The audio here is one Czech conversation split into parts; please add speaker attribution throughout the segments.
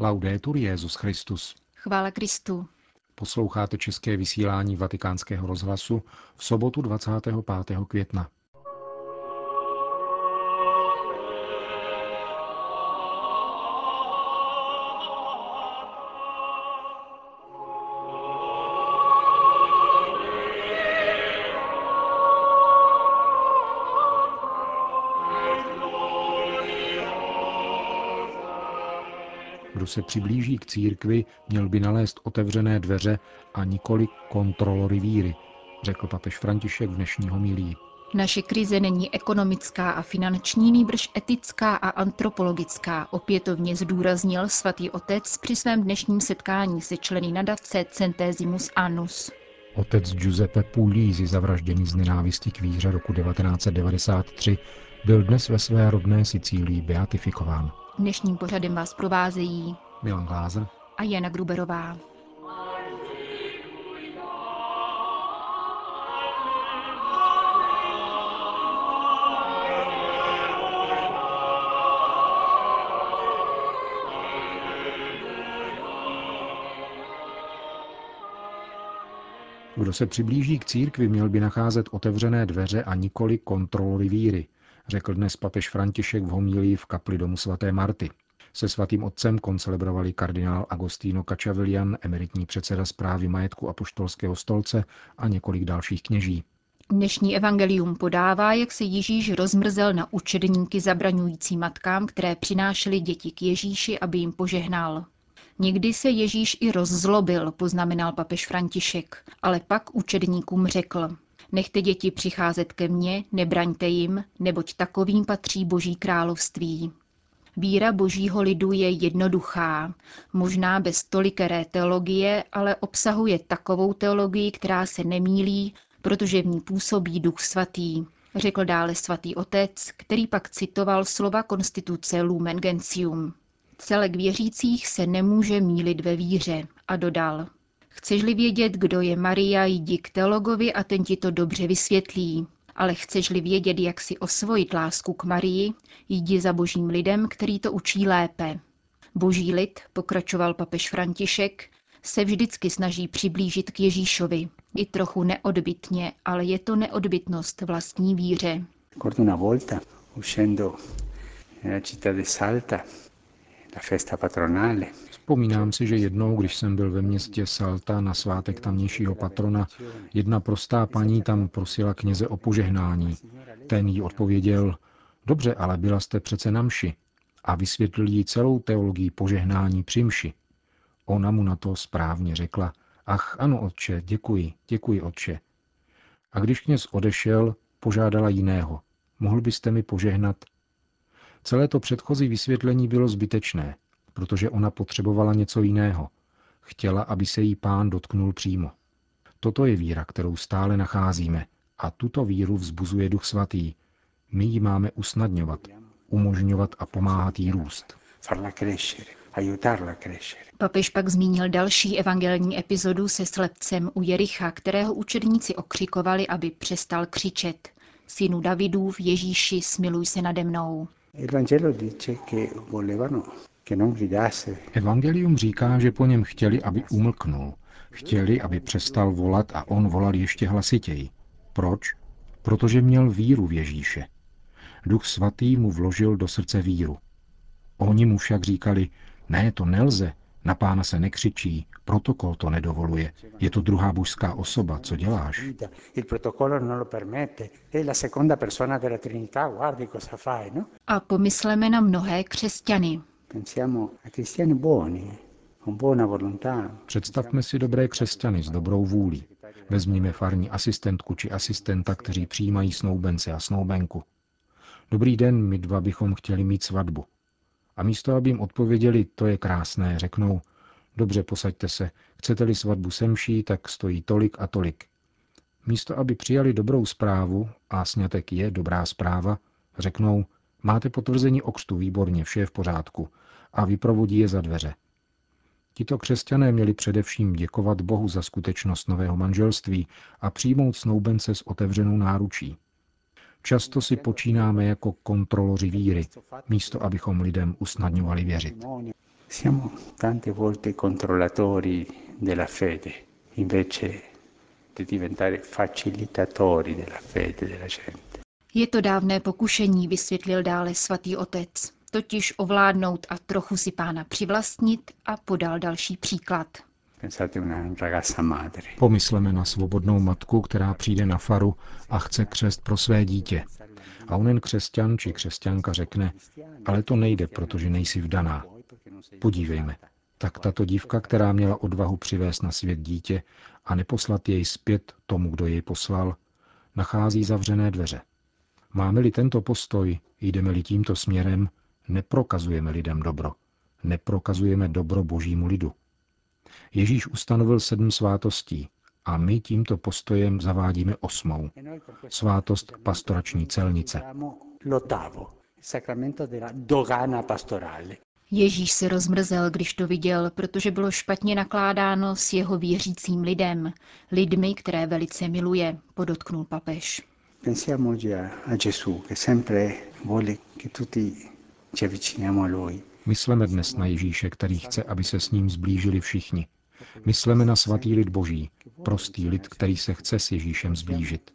Speaker 1: Laudetur Jezus Christus.
Speaker 2: Chvála Kristu.
Speaker 1: Posloucháte české vysílání Vatikánského rozhlasu v sobotu 25. května. Kdo se přiblíží k církvi, měl by nalézt otevřené dveře a nikoli kontrolory víry, řekl papež František v dnešní homilí.
Speaker 2: Naše krize není ekonomická a finanční, nýbrž etická a antropologická, opětovně zdůraznil svatý otec při svém dnešním setkání se členy nadace Centesimus Annus.
Speaker 1: Otec Giuseppe Puglisi, zavražděný z nenávistí k víře roku 1993, byl dnes ve své rodné Sicílii beatifikován.
Speaker 2: Dnešním pořadem vás provázejí
Speaker 1: Milan Glázer
Speaker 2: a Jana Gruberová.
Speaker 1: Kdo se přiblíží k církvi, měl by nacházet otevřené dveře a nikoli kontrolory víry, řekl dnes papež František v homílii v kapli domu svaté Marty. Se svatým otcem koncelebrovali kardinál Agostino Cacciavillian, emeritní předseda zprávy majetku apoštolského stolce a několik dalších kněží.
Speaker 2: Dnešní evangelium podává, jak se Ježíš rozmrzel na učedníky zabraňující matkám, které přinášely děti k Ježíši, aby jim požehnal. Někdy se Ježíš i rozzlobil, poznamenal papež František, ale pak učedníkům řekl, nechte děti přicházet ke mně, nebraňte jim, neboť takovým patří boží království. Víra božího lidu je jednoduchá, možná bez tolikeré teologie, ale obsahuje takovou teologii, která se nemílí, protože v ní působí duch svatý, řekl dále svatý otec, který pak citoval slova konstituce Lumen Gentium. Celek věřících se nemůže mílit ve víře a dodal. Chceš-li vědět, kdo je Maria, jdi k teologovi a ten ti to dobře vysvětlí. Ale chceš-li vědět, jak si osvojit lásku k Marii, jdi za božím lidem, který to učí lépe. Boží lid, pokračoval papež František, se vždycky snaží přiblížit k Ježíšovi. I trochu neodbitně, ale je to neodbitnost vlastní víře.
Speaker 3: Una volta, uscendo città Salta,
Speaker 1: Vzpomínám si, že jednou, když jsem byl ve městě Salta na svátek tamnějšího patrona, jedna prostá paní tam prosila kněze o požehnání. Ten jí odpověděl, dobře, ale byla jste přece na mši a vysvětlil jí celou teologii požehnání při mši. Ona mu na to správně řekla, ach ano, otče, děkuji, děkuji, otče. A když kněz odešel, požádala jiného, mohl byste mi požehnat? Celé to předchozí vysvětlení bylo zbytečné, protože ona potřebovala něco jiného. Chtěla, aby se jí pán dotknul přímo. Toto je víra, kterou stále nacházíme a tuto víru vzbuzuje Duch Svatý. My ji máme usnadňovat, umožňovat a pomáhat jí růst.
Speaker 3: farla crescere, aiutarla a crescere.
Speaker 2: Papež pak zmínil další evangelní epizodu se slepcem u Jericha, kterého učedníci okřikovali, aby přestal křičet. Synu Davidův, Ježíši, smiluj se nade mnou.
Speaker 3: Non gridasse,
Speaker 1: Evangelium říká, že po něm chtěli, aby umlknul. Chtěli, aby přestal volat a on volal ještě hlasitěji. Proč? Protože měl víru v Ježíše. Duch svatý mu vložil do srdce víru. Oni mu však říkali, ne, to nelze, na pána se nekřičí, protokol to nedovoluje, je to druhá božská osoba, co děláš?
Speaker 3: guida, il protocollo non lo permette, è la seconda persona della Trinità, guardi cosa fai, no?
Speaker 2: A pomysleme na mnohé křesťany.
Speaker 3: Pensiamo a cristiani buoni, con buona volontà,
Speaker 1: Představme si dobré křesťany s dobrou vůlí. Vezměme farní asistentku či asistenta, kteří přijímají snoubence a snoubenku. Dobrý den, my dva bychom chtěli mít svatbu. A místo, aby jim odpověděli, to je krásné, řeknou, dobře, posaďte se, chcete-li svatbu semší, tak stojí tolik a tolik. Místo, aby přijali dobrou zprávu, a snětek je dobrá zpráva, řeknou, máte potvrzení o křtu, výborně, vše je v pořádku, a vyprovodí je za dveře. Tito křesťané měli především děkovat Bohu za skutečnost nového manželství a přijmout snoubence s otevřenou náručí. Často si počínáme jako kontroloři víry, místo abychom lidem usnadňovali věřit.
Speaker 3: matrimonio, Siamo tante volte controllatori della fede, invece di diventare facilitatori della fede della gente.
Speaker 2: Je to dávné pokušení, vysvětlil dále svatý otec, totiž ovládnout a trochu si pána přivlastnit a podal další příklad.
Speaker 1: Pomysleme na svobodnou matku, která přijde na faru a chce křest pro své dítě. A onen křesťan či křesťanka řekne, ale to nejde, protože nejsi vdaná. Podívejme, tak tato dívka, která měla odvahu přivést na svět dítě a neposlat jej zpět tomu, kdo jej poslal, nachází zavřené dveře. Máme-li tento postoj, jdeme-li tímto směrem, neprokazujeme lidem dobro. Neprokazujeme dobro božímu lidu. Ježíš ustanovil sedm svátostí a my tímto postojem zavádíme osmou. Svátost pastorační celnice.
Speaker 2: Ježíš se rozmrzel, když to viděl, protože bylo špatně nakládáno s jeho věřícím lidem, lidmi, které velice miluje, podotknul papež.
Speaker 3: Pensiamo a Gesù che sempre vuole che tutti ci avviciniamo a Lui.
Speaker 1: Mysleme dnes na Ježíše, který chce, aby se s ním zblížili všichni. Mysleme na svatý lid boží, prostý lid, který se chce s Ježíšem zblížit.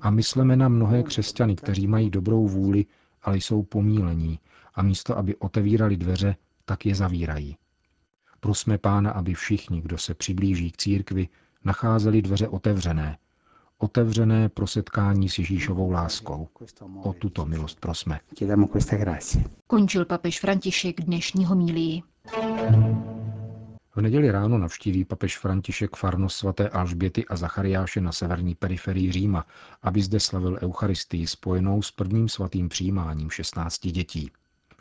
Speaker 1: A mysleme na mnohé křesťany, kteří mají dobrou vůli, ale jsou pomílení a místo, aby otevírali dveře, tak je zavírají. Prosme Pána, aby všichni, kdo se přiblíží k církvi, nacházeli dveře otevřené. Otevřené pro setkání s Ježíšovou láskou. O tuto milost prosme.
Speaker 2: Končil papež František dnešní homílii.
Speaker 1: V neděli ráno navštíví papež František farnost svaté Alžběty a Zachariáše na severní periferii Říma, aby zde slavil Eucharistii spojenou s prvním svatým přijímáním 16 dětí.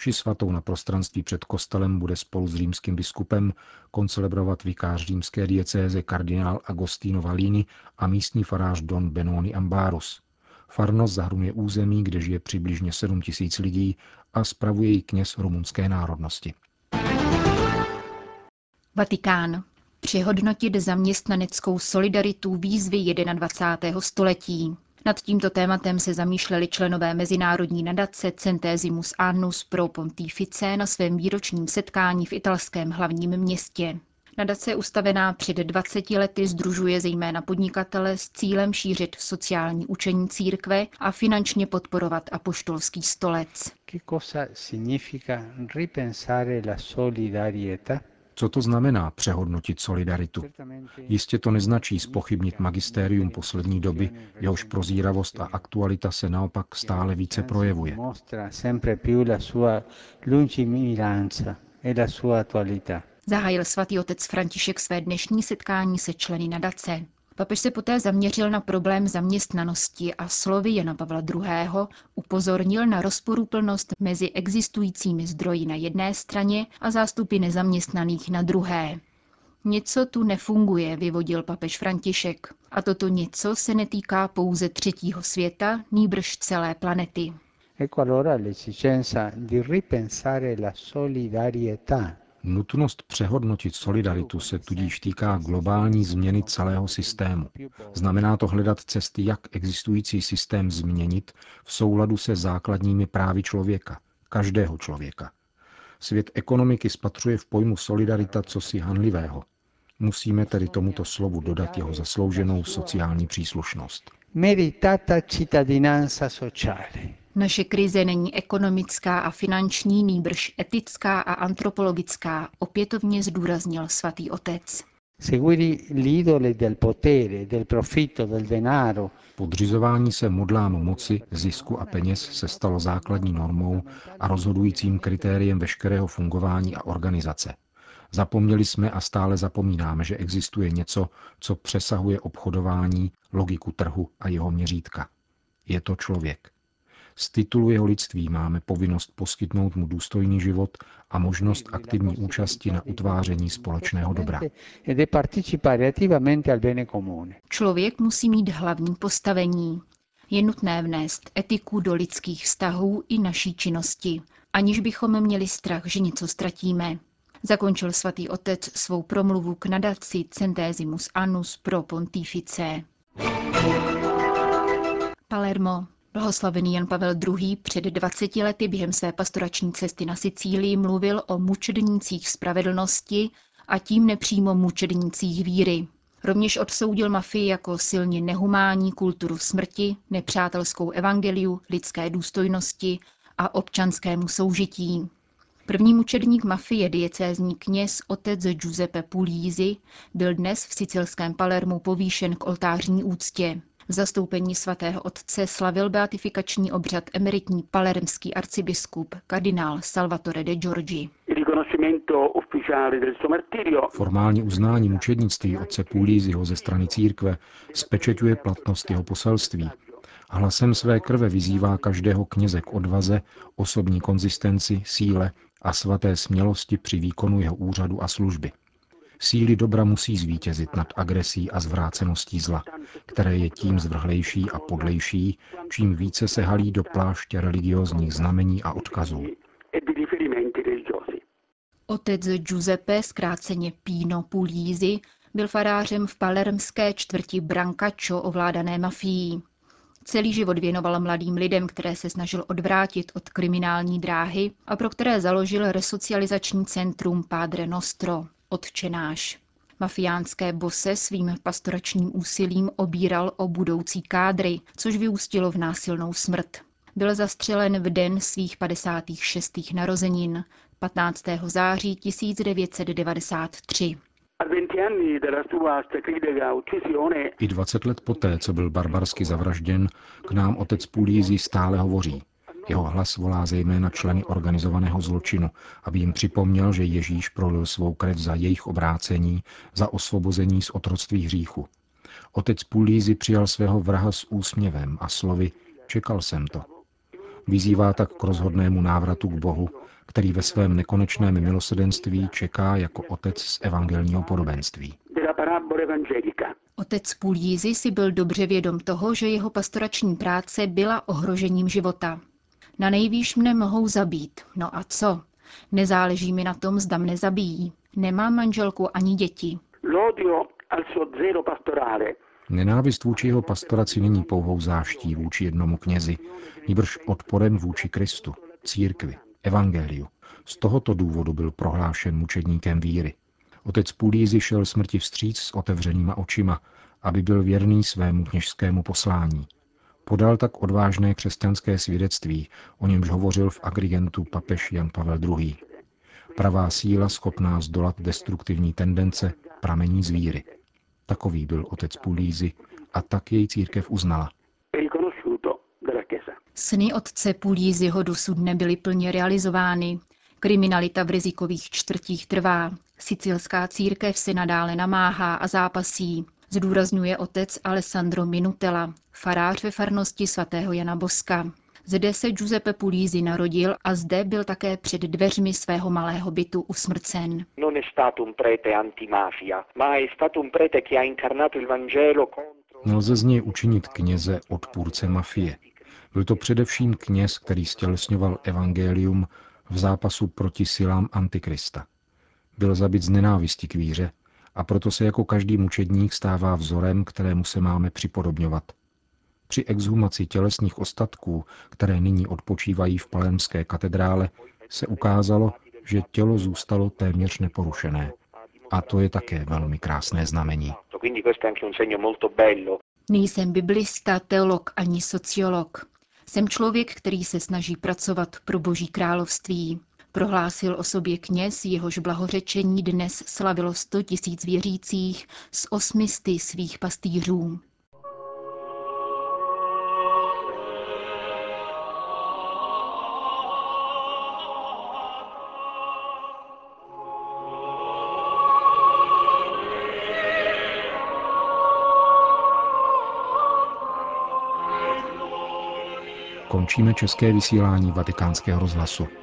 Speaker 1: Vši svatou na prostranství před kostelem bude spolu s římským biskupem koncelebrovat vikář římské diecéze kardinál Agostino Valini a místní farář Don Benoni Ambarus. Farnost zahrnuje území, kde žije přibližně 7 tisíc lidí a spravuje ji kněz rumunské národnosti.
Speaker 2: Vatikán. Přehodnotit zaměstnaneckou solidaritu výzvy 21. století. Nad tímto tématem se zamýšleli členové Mezinárodní nadace Centesimus Annus pro Pontifice na svém výročním setkání v italském hlavním městě. Nadace ustavená před 20 lety združuje zejména podnikatele s cílem šířit sociální učení církve a finančně podporovat apoštolský stolec.
Speaker 3: La?
Speaker 1: Co to znamená přehodnotit solidaritu? Jistě to neznačí spochybnit magistérium poslední doby, jehož prozíravost a aktualita se naopak stále více projevuje.
Speaker 2: Zahájil svatý otec František své dnešní setkání se členy nadace. Papež se poté zaměřil na problém zaměstnanosti a slovy Jana Pavla II. upozornil na rozporuplnost mezi existujícími zdroji na jedné straně a zástupy nezaměstnaných na druhé. Něco tu nefunguje, vyvodil papež František. A toto něco se netýká pouze třetího světa, nýbrž celé planety.
Speaker 3: Di ripensare la solidarietà
Speaker 1: Nutnost přehodnotit solidaritu se tudíž týká globální změny celého systému. Znamená to hledat cesty, jak existující systém změnit v souladu se základními právy člověka, každého člověka. Svět ekonomiky spatřuje v pojmu solidarita cosi hanlivého. Musíme tedy tomuto slovu dodat jeho zaslouženou sociální příslušnost.
Speaker 3: meritata cittadinanza sociale.
Speaker 2: Naše krize není ekonomická a finanční, nýbrž etická a antropologická, opětovně zdůraznil svatý otec.
Speaker 3: Seguire l'idole del potere, del profitto, del denaro,
Speaker 1: Podřizování se modlám moci, zisku a peněz se stalo základní normou a rozhodujícím kritériem veškerého fungování a organizace. Zapomněli jsme a stále zapomínáme, že existuje něco, co přesahuje obchodování, logiku trhu a jeho měřítka. Je to člověk. Z titulu jeho lidství máme povinnost poskytnout mu důstojný život a možnost aktivní účasti na utváření společného dobra.
Speaker 2: Člověk musí mít hlavní postavení. Je nutné vnést etiku do lidských vztahů i naší činnosti, aniž bychom měli strach, že něco ztratíme. Zakončil svatý otec svou promluvu k nadaci Centesimus Annus pro Pontifice. Palermo. Blahoslavený Jan Pavel II. před 20 lety během své pastorační cesty na Sicílii mluvil o mučednících spravedlnosti a tím nepřímo mučednících víry. Rovněž odsoudil mafii jako silně nehumánní kulturu smrti, nepřátelskou evangeliu, lidské důstojnosti a občanskému soužití. První mučedník mafie, diecézní kněz otec Giuseppe Puglisi, byl dnes v sicilském Palermu povýšen k oltářní úctě. V zastoupení svatého otce slavil beatifikační obřad emeritní palermský arcibiskup kardinál Salvatore de Giorgi.
Speaker 1: Formální uznání mučednictví otce Pulízyho ze strany církve spečeťuje platnost jeho poselství. Hlasem své krve vyzývá každého kněze k odvaze, osobní konzistenci, síle a svaté smělosti při výkonu jeho úřadu a služby. Síly dobra musí zvítězit nad agresí a zvráceností zla, které je tím zvrhlejší a podlejší, čím více se halí do pláště religiozních znamení a odkazů.
Speaker 2: Otec Giuseppe, zkráceně Pino Puglisi, byl farářem v palermské čtvrti Brancaccio ovládané mafií. Celý život věnoval mladým lidem, které se snažil odvrátit od kriminální dráhy a pro které založil resocializační centrum Padre Nostro, odčenáš. Mafiánské bose svým pastoračním úsilím obíral o budoucí kádry, což vyústilo v násilnou smrt. Byl zastřelen v den svých 56. narozenin 15. září 1993.
Speaker 1: I 20 let poté, co byl barbarsky zavražděn, k nám otec Pulízy stále hovoří. Jeho hlas volá zejména členy organizovaného zločinu, aby jim připomněl, že Ježíš prolil svou krev za jejich obrácení, za osvobození z otroctví hříchu. Otec Pulízy přijal svého vraha s úsměvem a slovy Čekal jsem to. Vyzývá tak k rozhodnému návratu k Bohu, který ve svém nekonečném milosedenství čeká jako otec z evangelního podobenství.
Speaker 2: Otec Pulízy si byl dobře vědom toho, že jeho pastorační práce byla ohrožením života. Na nejvýš mne mohou zabít. No a co? Nezáleží mi na tom, zda mne zabijí. Nemám manželku ani děti.
Speaker 1: Nenávist vůči jeho pastoraci není pouhou záští vůči jednomu knězi, níbrž odporem vůči Kristu, církvi, evangeliu. Z tohoto důvodu byl prohlášen mučedníkem víry. Otec Pulízy šel smrti vstříc s otevřenýma očima, aby byl věrný svému kněžskému poslání. Podal tak odvážné křesťanské svědectví, o němž hovořil v Agrigentu papež Jan Pavel II. Pravá síla schopná zdolat destruktivní tendence pramení z víry. Takový byl otec Pulízy a tak jej církev uznala.
Speaker 2: Sny otce Pulízyho dosud nebyly plně realizovány. Kriminalita v rizikových čtvrtích trvá. Sicilská církev se nadále namáhá a zápasí, zdůrazňuje otec Alessandro Minutela, farář ve farnosti svatého Jana Boska. Zde se Giuseppe Pulisi narodil a zde byl také před dveřmi svého malého bytu usmrcen.
Speaker 1: Nelze z něj učinit kněze odpůrce mafie. Byl to především kněz, který stělesňoval evangelium v zápasu proti silám Antikrista. Byl zabit z nenávisti k víře a proto se jako každý mučedník stává vzorem, kterému se máme připodobňovat. Při exhumaci tělesných ostatků, které nyní odpočívají v Palermské katedrále, se ukázalo, že tělo zůstalo téměř neporušené. A to je také velmi krásné znamení.
Speaker 2: Nejsem biblista, teolog ani sociolog. Jsem člověk, který se snaží pracovat pro Boží království. Prohlásil o sobě kněz, jehož blahořečení dnes slavilo 100 tisíc věřících z osmisty svých pastýřů.
Speaker 1: Končíme české vysílání vatikánského rozhlasu.